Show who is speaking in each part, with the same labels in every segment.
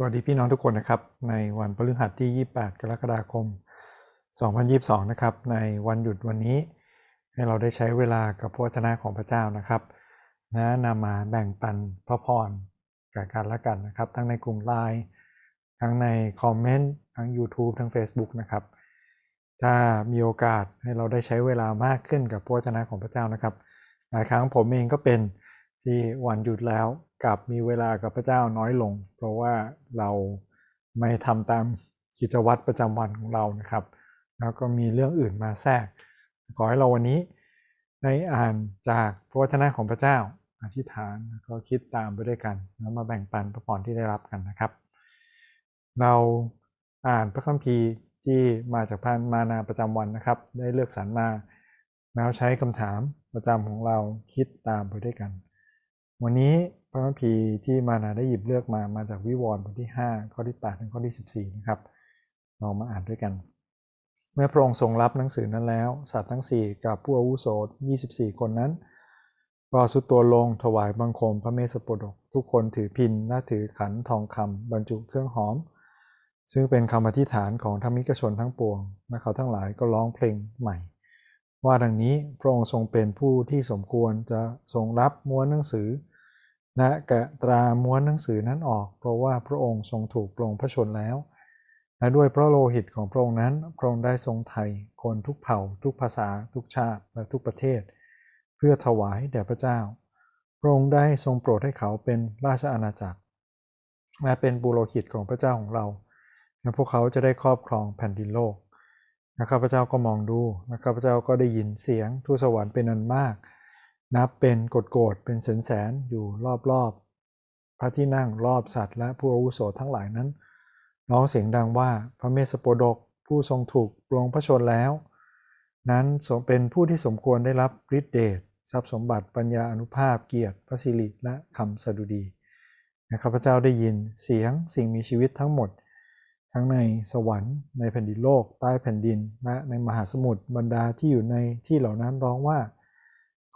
Speaker 1: สวัสดีพี่น้องทุกคนนะครับ ในวันพฤหัสที่ 28 กรกฎาคม 2022 นะครับ ในวันหยุดวันนี้ ให้เราได้ใช้เวลากับพระวจนะของพระเจ้านะครับนะนำมาแบ่งปันพระพรกับกันและกันนะครับ ทั้งในกลุ่มไลน์ทั้งในคอมเมนต์ทั้ง YouTube ทั้ง Facebook นะครับ ถ้ามีโอกาสให้เราได้ใช้เวลามากขึ้นกับพระวจนะของพระเจ้านะครับหลายครั้งผมเองก็เป็น ที่วันหยุดแล้วกลับมีเวลากับพระเจ้าน้อยลง เพราะว่าเราไม่ทำตามกิจวัตรประจำวันของเรานะครับ แล้วก็มีเรื่องอื่นมาแทรก ขอให้เราวันนี้ได้อ่านจากพระวจนะของพระเจ้าอธิษฐานแล้วก็คิดตามไปด้วยกัน แล้วมาแบ่งปันพระพรที่ได้รับกันนะครับ เราอ่านพระคัมภีร์ที่มาจากพันมานาประจำวันนะครับ ได้เลือกสรรมาแล้วใช้คำถามประจำของเราคิดตามไปด้วยกัน วันนี้พระคัมภีร์ที่มานาได้หยิบเลือกมามาจากวิวรณ์บทที่ 5 ข้อที่ 8 ถึงข้อที่ 14 นะครับ เรามาอ่านด้วยกัน เมื่อพระองค์ทรงรับหนังสือนั้นแล้ว สัตว์ทั้ง 4 กับผู้อาวุโส24 คนนั้น ก็สุดตัวลงถวายบังคมพระเมสสโปดก ทุกคนถือพินและถือขันทองคำบรรจุเครื่องหอม ซึ่งเป็นคำอธิษฐานของธรรมิกชนทั้งปวงและเขาทั้งหลายก็ร้องเพลงใหม่ว่าดังนี้พระองค์ทรงเป็นผู้ที่สมควรจะทรงรับม้วนหนังสือ และกะตราม้วนหนังสือนั้นออก เพราะว่าพระองค์ทรงถูกปรงพระชนแล้วและด้วยพระโลหิตของพระองค์นั้นพระองค์ได้ทรงไถ่คนทุกเผ่า ทุกภาษา ทุกชาติและทุกประเทศ เพื่อถวายแด่พระเจ้า พระองค์ได้ทรงโปรดให้เขาเป็นราชอาณาจักร และเป็นบุโรหิตของพระเจ้าของเราและพวกเขาจะได้ครอบครองแผ่นดินโลกนะข้าพระเจ้าก็มองดูนะข้าพระเจ้าก็ได้ยินเสียงทูตสวรรค์เป็นอันมาก นับเป็นกดโกดเป็นแสนแสนอยู่รอบๆ พระที่นั่งรอบสัตว์ และผู้อาวุโสทั้งหลายนั้นร้องเสียงดังว่าพระเมสสโปดกผู้ทรงถูกปลงพระชนแล้ว นั้นเป็นผู้ที่สมควรได้รับฤทธิเดชทรัพย์สมบัติปัญญาอนุภาพเกียรติพระสิริและคำสดุดีนะข้าพเจ้าได้ยินเสียงสิ่งมีชีวิตทั้งหมด ทั้งในสวรรค์ในแผ่นดินโลก ใต้แผ่นดินและในมหาสมุทรบรรดาที่อยู่ในที่เหล่านั้นร้องว่า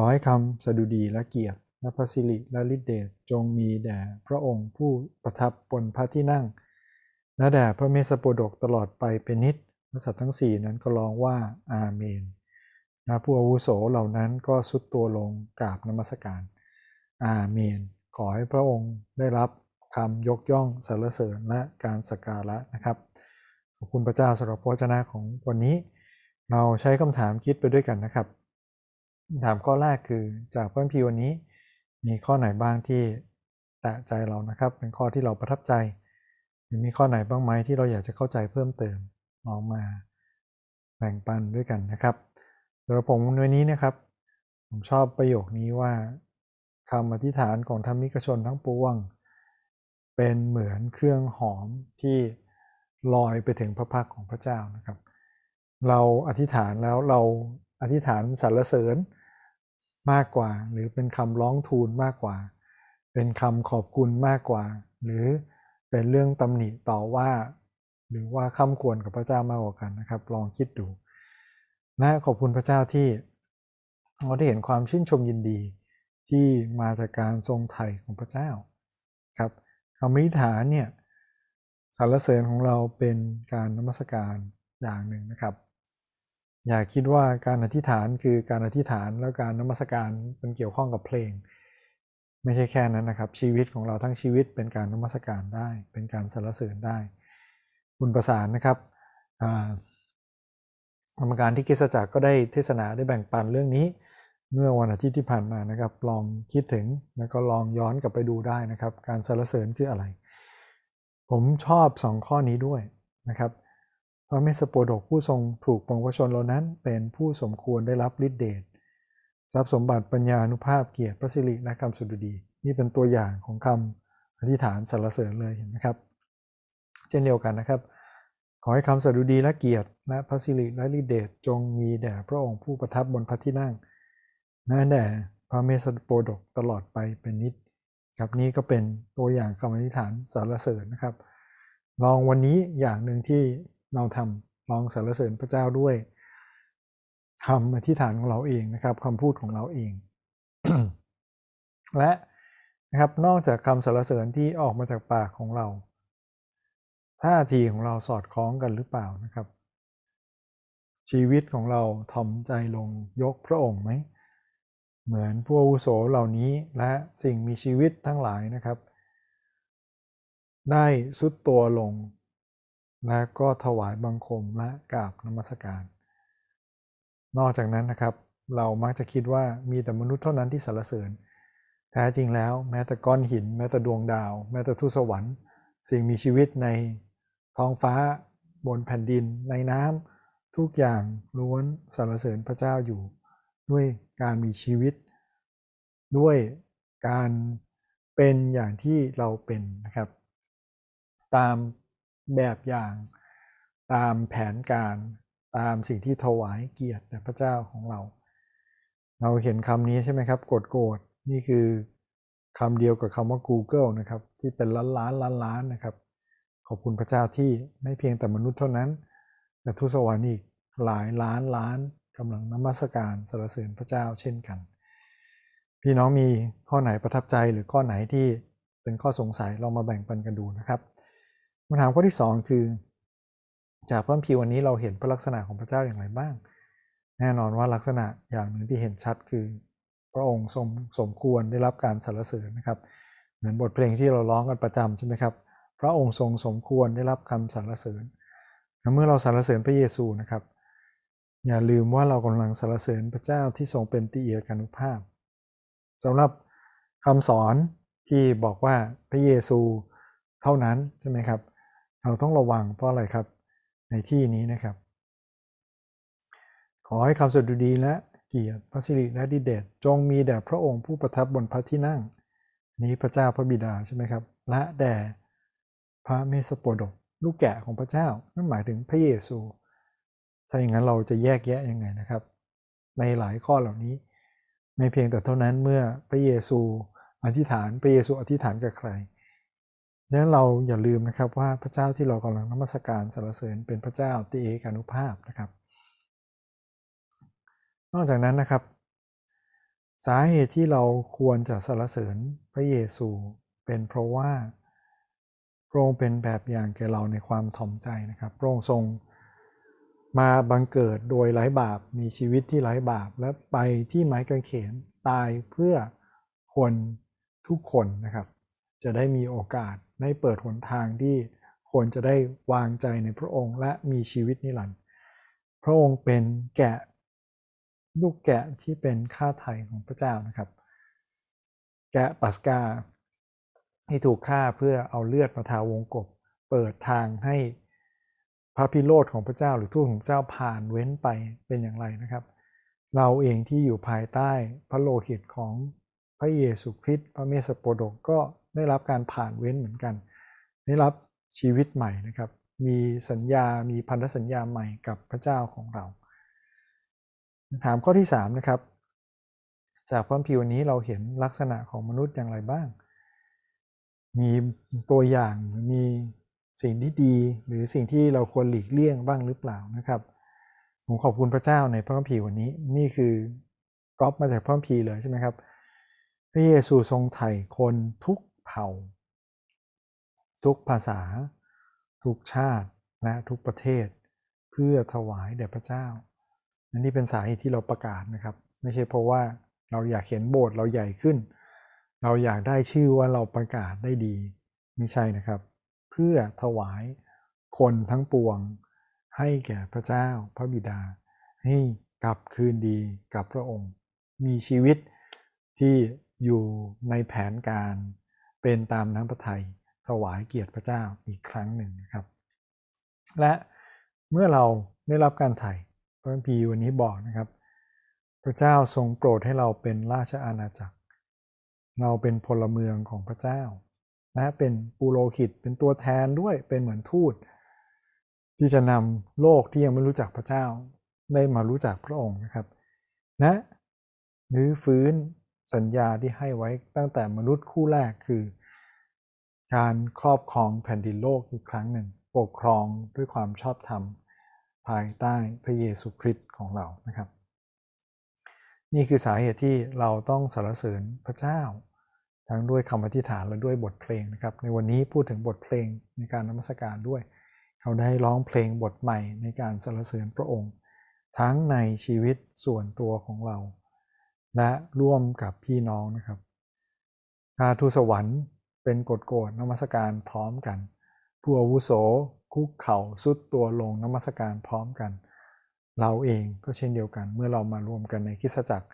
Speaker 1: อให้คำสดุดีและเกียรติและพระสิริและฤทธิเดชจงมีแด่พระองค์ผู้ประทับบนพระที่นั่งและแด่พระเมสสโปดกตลอดไปเป็นนิจพระสัตว์ทั้งสี่นั้นก็ร้องว่าอาเมนนะผู้อาวุโสเหล่านั้นก็สุดตัวลงกราบนมัสการ อาเมน ขอให้พระองค์ได้รับคำยกย่องสรรเสริญและการสักการะนะครับ ขอบคุณพระเจ้าสำหรับพระเจนะของวันนี้ เราใช้คำถามคิดไปด้วยกันนะครับ ถามข้อแรกคือจากเพระคัมภีร์วันนี้ มีข้อไหนบ้างที่แตะใจเรานะครับ เป็นข้อที่เราประทับใจ หรือมีข้อไหนบ้างไหมที่เราอยากจะเข้าใจเพิ่มเติมลองมาแบ่งปันด้วยกันนะครับสำหรับผมวันนี้นะครับ ผมชอบประโยคนี้ว่าคำอธิษฐานของธรรมิกชนทั้งปวง เป็นเหมือนเครื่องหอมที่ลอยไปถึงพระพักของพระเจ้านะครับ เราอธิษฐานแล้วเราอธิษฐานสรรเสริญ มากกว่า หรือเป็นคำร้องทูลมากกว่า เป็นคำขอบคุณมากกว่า หรือเป็นเรื่องตำหนิต่อว่า หรือว่าคำควรกับพระเจ้ามากกว่ากันนะครับ ลองคิดดูนะขอบคุณพระเจ้าที่เราได้เห็นความชื่นชมยินดีที่มาจากการทรงไถ่ของพระเจ้าครับคำอธิษฐานเนี่ยสรรเสริญของเราเป็นการนมัสการอย่างหนึ่งนะครับ อย่าคิดว่าการอธิษฐานคือการอธิษฐานแล้วการนมัสการเป็นเกี่ยวข้องกับเพลง ไม่ใช่แค่นั้นนะครับ ชีวิตของเราทั้งชีวิตเป็นการนมัสการได้ เป็นการสรรเสริญได้ คุณประสานนะครับกรรมการที่กิสจักรก็ได้เทศนาได้แบ่งปันเรื่องนี้ เมื่อวันอาทิตย์ที่ผ่านมานะครับ ลองคิดถึงแล้วก็ลองย้อนกลับไปดูได้นะครับ การสรรเสริญคืออะไร ผมชอบสองข้อนี้ด้วยนะครับ พระเมสโปดกผู้ทรงถูกปองพระชนเหล่านั้นเป็นผู้สมควรได้รับฤทธิเดชทรัพย์สมบัติปัญญานุภาพเกียรติพระสิริและคำสุดดี นี่เป็นตัวอย่างของคำอธิษฐานสรรเสริญเลยเห็นไหมครับ เช่นเดียวกันนะครับ ขอให้คำสดุดีและเกียรติและพระสิริและฤทธิเดชจงมีแด่พระองค์ผู้ประทับบนพระที่นั่งนั่นแด่พระเมสโปดกตลอดไปเป็นนิจครับนี่ก็เป็นตัวอย่างคำอธิษฐานสรรเสริญนะครับ ลองวันนี้อย่างหนึ่งที่ เราทำลองสรรเสริญพระเจ้าด้วยคำอธิษฐานของเราเองนะครับคำพูดของเราเอง และนะครับนอกจากคำสรรเสริญที่ออกมาจากปากของเราท่าทีของเราสอดคล้องกันหรือเปล่านะครับ ชีวิตของเราทอมใจลงยกพระองค์ไหมเหมือนผู้อาวุโสเหล่านี้และสิ่งมีชีวิตทั้งหลายนะครับ ได้สุดตัวลง และก็ถวายบังคมและกราบนมัสการ นอกจากนั้นนะครับ เรามักจะคิดว่ามีแต่มนุษย์เท่านั้นที่สรรเสริญ แท้จริงแล้วแม้แต่ก้อนหิน แม้แต่ดวงดาว แม้แต่ทูตสวรรค์ สิ่งมีชีวิตในท้องฟ้า บนแผ่นดิน ในน้ำทุกอย่างล้วนสรรเสริญพระเจ้าอยู่ ด้วยการมีชีวิต ด้วยการเป็นอย่างที่เราเป็นนะครับ ตาม แบบอย่างตามแผนการตามสิ่งที่ถวายเกียรติแด่พระเจ้าของเรา เราเห็นคำนี้ใช่ไหมครับโกรธโกรธนี่คือคำเดียวกับคำว่า Google นะครับที่เป็นล้านล้านล้านล้านนะครับ ขอบคุณพระเจ้าที่ไม่เพียงแต่มนุษย์เท่านั้น แต่ทุสวรรค์อีกหลายล้านล้านกำลังนมัสการสรรเสริญพระเจ้าเช่นกัน พี่น้องมีข้อไหนประทับใจหรือข้อไหนที่เป็นข้อสงสัยเรามาแบ่งปันกันดูนะครับ คำถามข้อที่ 2 คือ จากพระพีวันนี้เราเห็นพระลักษณะของพระเจ้าอย่างไรบ้าง แน่นอนว่าลักษณะอย่างหนึ่งที่เห็นชัดคือ พระองค์สมสมควรได้รับการสรรเสริญนะครับ เหมือนบทเพลงที่เราร้องกันประจำใช่ไหมครับ พระองค์ทรงสมควรได้รับคำสรรเสริญเมื่อเราสรรเสริญพระเยซูนะครับ อย่าลืมว่าเรากำลังสรรเสริญพระเจ้าที่ทรงเป็นติเอียกานุภาพสำหรับคำสอนที่บอกว่าพระเยซูเท่านั้นใช่ไหมครับ เราต้องระวังเพราะอะไรครับในที่นี้นะครับ ขอให้คำสดุดีและเกียรติพระสิริและดิเดชจงมีแด่พระองค์ผู้ประทับบนพระที่นั่ง นี้พระเจ้าพระบิดาใช่ไหมครับ และแด่พระเมสโปดกลูกแกะของพระเจ้านั่นหมายถึงพระเยซู ถ้าอย่างนั้นเราจะแยกแยะยังไงนะครับ ในหลายข้อเหล่านี้ ไม่เพียงแต่เท่านั้นเมื่อพระเยซูอธิษฐานพระเยซูอธิษฐานกับใคร ดังนั้นเราอย่าลืมนะครับว่าพระเจ้าที่เรากำลังนมัสการสรรเสริญเป็นพระเจ้าติเอกานุภาพนะครับ นอกจากนั้นนะครับ สาเหตุที่เราควรจะสรรเสริญพระเยซูเป็นเพราะว่าพระองค์เป็นแบบอย่างแก่เราในความถ่อมใจนะครับพระองค์ทรงมาบังเกิดโดยไร้บาปมีชีวิตที่ไร้บาป และไปที่ไม้กางเขนตายเพื่อคนทุกคนนะครับ จะได้มีโอกาส ได้เปิดหนทางที่คนจะได้วางใจในพระองค์และมีชีวิตนิรันดร์พระองค์เป็นแกะลูกแกะที่เป็นค่าไถ่ของพระเจ้านะครับ แกะปัสกาที่ถูกฆ่าเพื่อเอาเลือดมาทาวงกบ เปิดทางให้พระพิโรธของพระเจ้าหรือทูตของเจ้าผ่านเว้นไปเป็นอย่างไรนะครับ เราเองที่อยู่ภายใต้พระโลหิตของพระเยซูคริสต์พระเมสสโปดกก็ ได้รับการผ่านเว้นเหมือนกัน ได้รับชีวิตใหม่นะครับ มีสัญญา มีพันธสัญญาใหม่กับพระเจ้าของเรา ถามข้อที่ 3 นะครับ จากพระพิวนี้เราเห็นลักษณะของมนุษย์อย่างไรบ้าง มีตัวอย่างมีสิ่งที่ดี หรือสิ่งที่เราควรหลีกเลี่ยงบ้างหรือเปล่านะครับผมขอบคุณพระเจ้าในพระคัมภีร์วันนี้ นี่คือก๊อปมาจากพระคัมภีร์เลยใช่ไหมครับพระเยซูทรงไถ่คนทุก เผ่า ทุกภาษา ทุกชาติและทุกประเทศ เพื่อถวายแด่พระเจ้า อันนี้เป็นสาเหตุที่เราประกาศนะครับ ไม่ใช่เพราะว่าเราอยากเขียนโบสถ์เราใหญ่ขึ้น เราอยากได้ชื่อว่าเราประกาศได้ดี ไม่ใช่นะครับ เพื่อถวายคนทั้งปวง ให้แก่พระเจ้าพระบิดา ให้กลับคืนดีกับพระองค์ มีชีวิตที่อยู่ในแผนการ เป็นตามน้ำพระทัยถวายเกียรติพระเจ้าอีกครั้งหนึ่งนะครับ และเมื่อเราได้รับการไถ่พระพีวันนี้บอกนะครับ พระเจ้าทรงโปรดให้เราเป็นราชอาณาจักร เราเป็นพลเมืองของพระเจ้านะเป็นปูโรหิตเป็นตัวแทนด้วยเป็นเหมือนทูต ที่จะนำโลกที่ยังไม่รู้จักพระเจ้า ได้มารู้จักพระองค์นะครับนะนื้อฟื้น สัญญาที่ให้ไว้ตั้งแต่มนุษย์คู่แรกคือ การครอบครองแผ่นดินโลกอีกครั้งหนึ่ง ปกครองด้วยความชอบธรรม ภายใต้พระเยซูคริสต์ของเรานะครับ นี่คือสาเหตุที่เราต้องสรรเสริญพระเจ้า ทั้งด้วยคำอธิษฐานและด้วยบทเพลงนะครับ ในวันนี้พูดถึงบทเพลงในการนมัสการด้วย เขาได้ร้องเพลงบทใหม่ในการสรรเสริญพระองค์ ทั้งในชีวิตส่วนตัวของเรา และร่วมกับพี่น้องนะครับอาทูสวรรค์เป็นกฎโกฎนมัสการพร้อมกัน ผู้อาวุโสคุกเข่าสุดตัวลงนมัสการพร้อมกัน เราเองก็เช่นเดียวกัน เมื่อเรามารวมกันในคริสตจักร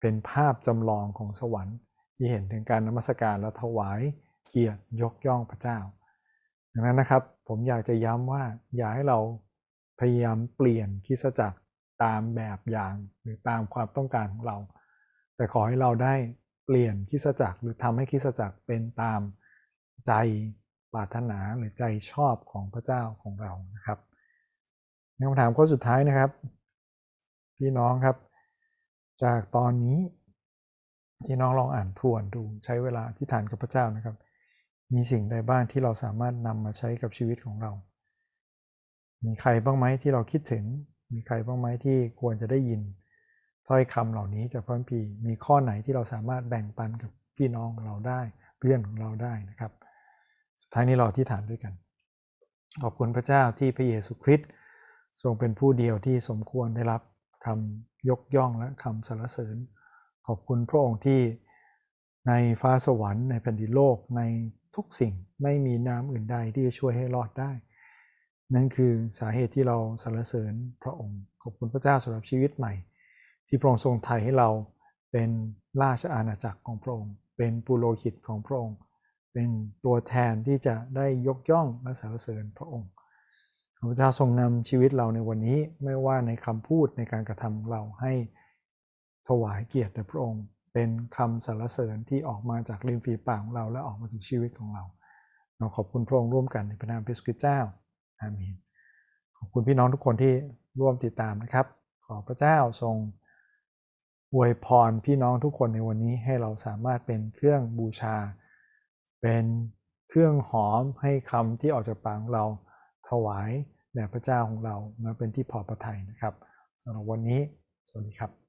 Speaker 1: เป็นภาพจำลองของสวรรค์ ที่เห็นถึงการนมัสการและถวายเกียรติยกย่องพระเจ้า ดังนั้นนะครับผมอยากจะย้ำว่าอย่าให้เราพยายามเปลี่ยนคริสตจักรตามแบบอย่างหรือตามความต้องการของเรา แต่ขอให้เราได้เปลี่ยนคิสจักรหรือทำให้คิสจักรเป็นตามใจปรารถนาหรือใจชอบของพระเจ้าของเรานะครับคำถามข้อสุดท้ายนะครับ พี่น้องครับ จากตอนนี้พี่น้องลองอ่านทวนดูใช้เวลาที่ฐานกับพระเจ้านะครับ มีสิ่งใดบ้างที่เราสามารถนำมาใช้กับชีวิตของเรา มีใครบ้างไหมที่เราคิดถึง มีใครบ้างไหมที่ควรจะได้ยิน ถ้อยคำเหล่านี้จากพระพีมีข้อไหนที่เราสามารถแบ่งปันกับพี่น้องของเราได้เพื่อนของเราได้นะครับ สุดท้ายนี้เราที่ฐานด้วยกัน ขอบคุณพระเจ้าที่พระเยซูคริสต์ทรงเป็นผู้เดียวที่สมควรได้รับคำยกย่องและคำสรรเสริญ ขอบคุณพระองค์ที่ในฟ้าสวรรค์ในแผ่นดินโลกในทุกสิ่งไม่มีน้ำอื่นใดที่จะช่วยให้รอดได้ นั่นคือสาเหตุที่เราสรรเสริญพระองค์ ขอบคุณพระเจ้าสำหรับชีวิตใหม่ ที่พระองค์ทรงไถ่ให้เราเป็นราชอาณาจักรของพระองค์ เป็นปุโรหิตของพระองค์ เป็นตัวแทนที่จะได้ยกย่องและสรรเสริญพระองค์พระเจ้าทรงนำชีวิตเราในวันนี้ไม่ว่าในคำพูดในการกระทำเราให้ถวายเกียรติแด่พระองค์ เป็นคำสรรเสริญที่ออกมาจากริมฝีปากของเราและออกมาถึงชีวิตของเรา เราขอบคุณพระองค์ร่วมกันในพระนามพระสุริเจ้าอาเมนขอบคุณพี่น้องทุกคนที่ร่วมติดตามนะครับ ขอพระเจ้าทรง อวยพรพี่น้องทุกคนในวันนี้ให้เราสามารถเป็นเครื่องบูชา เป็นเครื่องหอมให้คำที่ออกจากปากเราถวายแด่พระเจ้าของเรามาเป็นที่พอพระทัยนะครับสำหรับวันนี้ สวัสดีครับ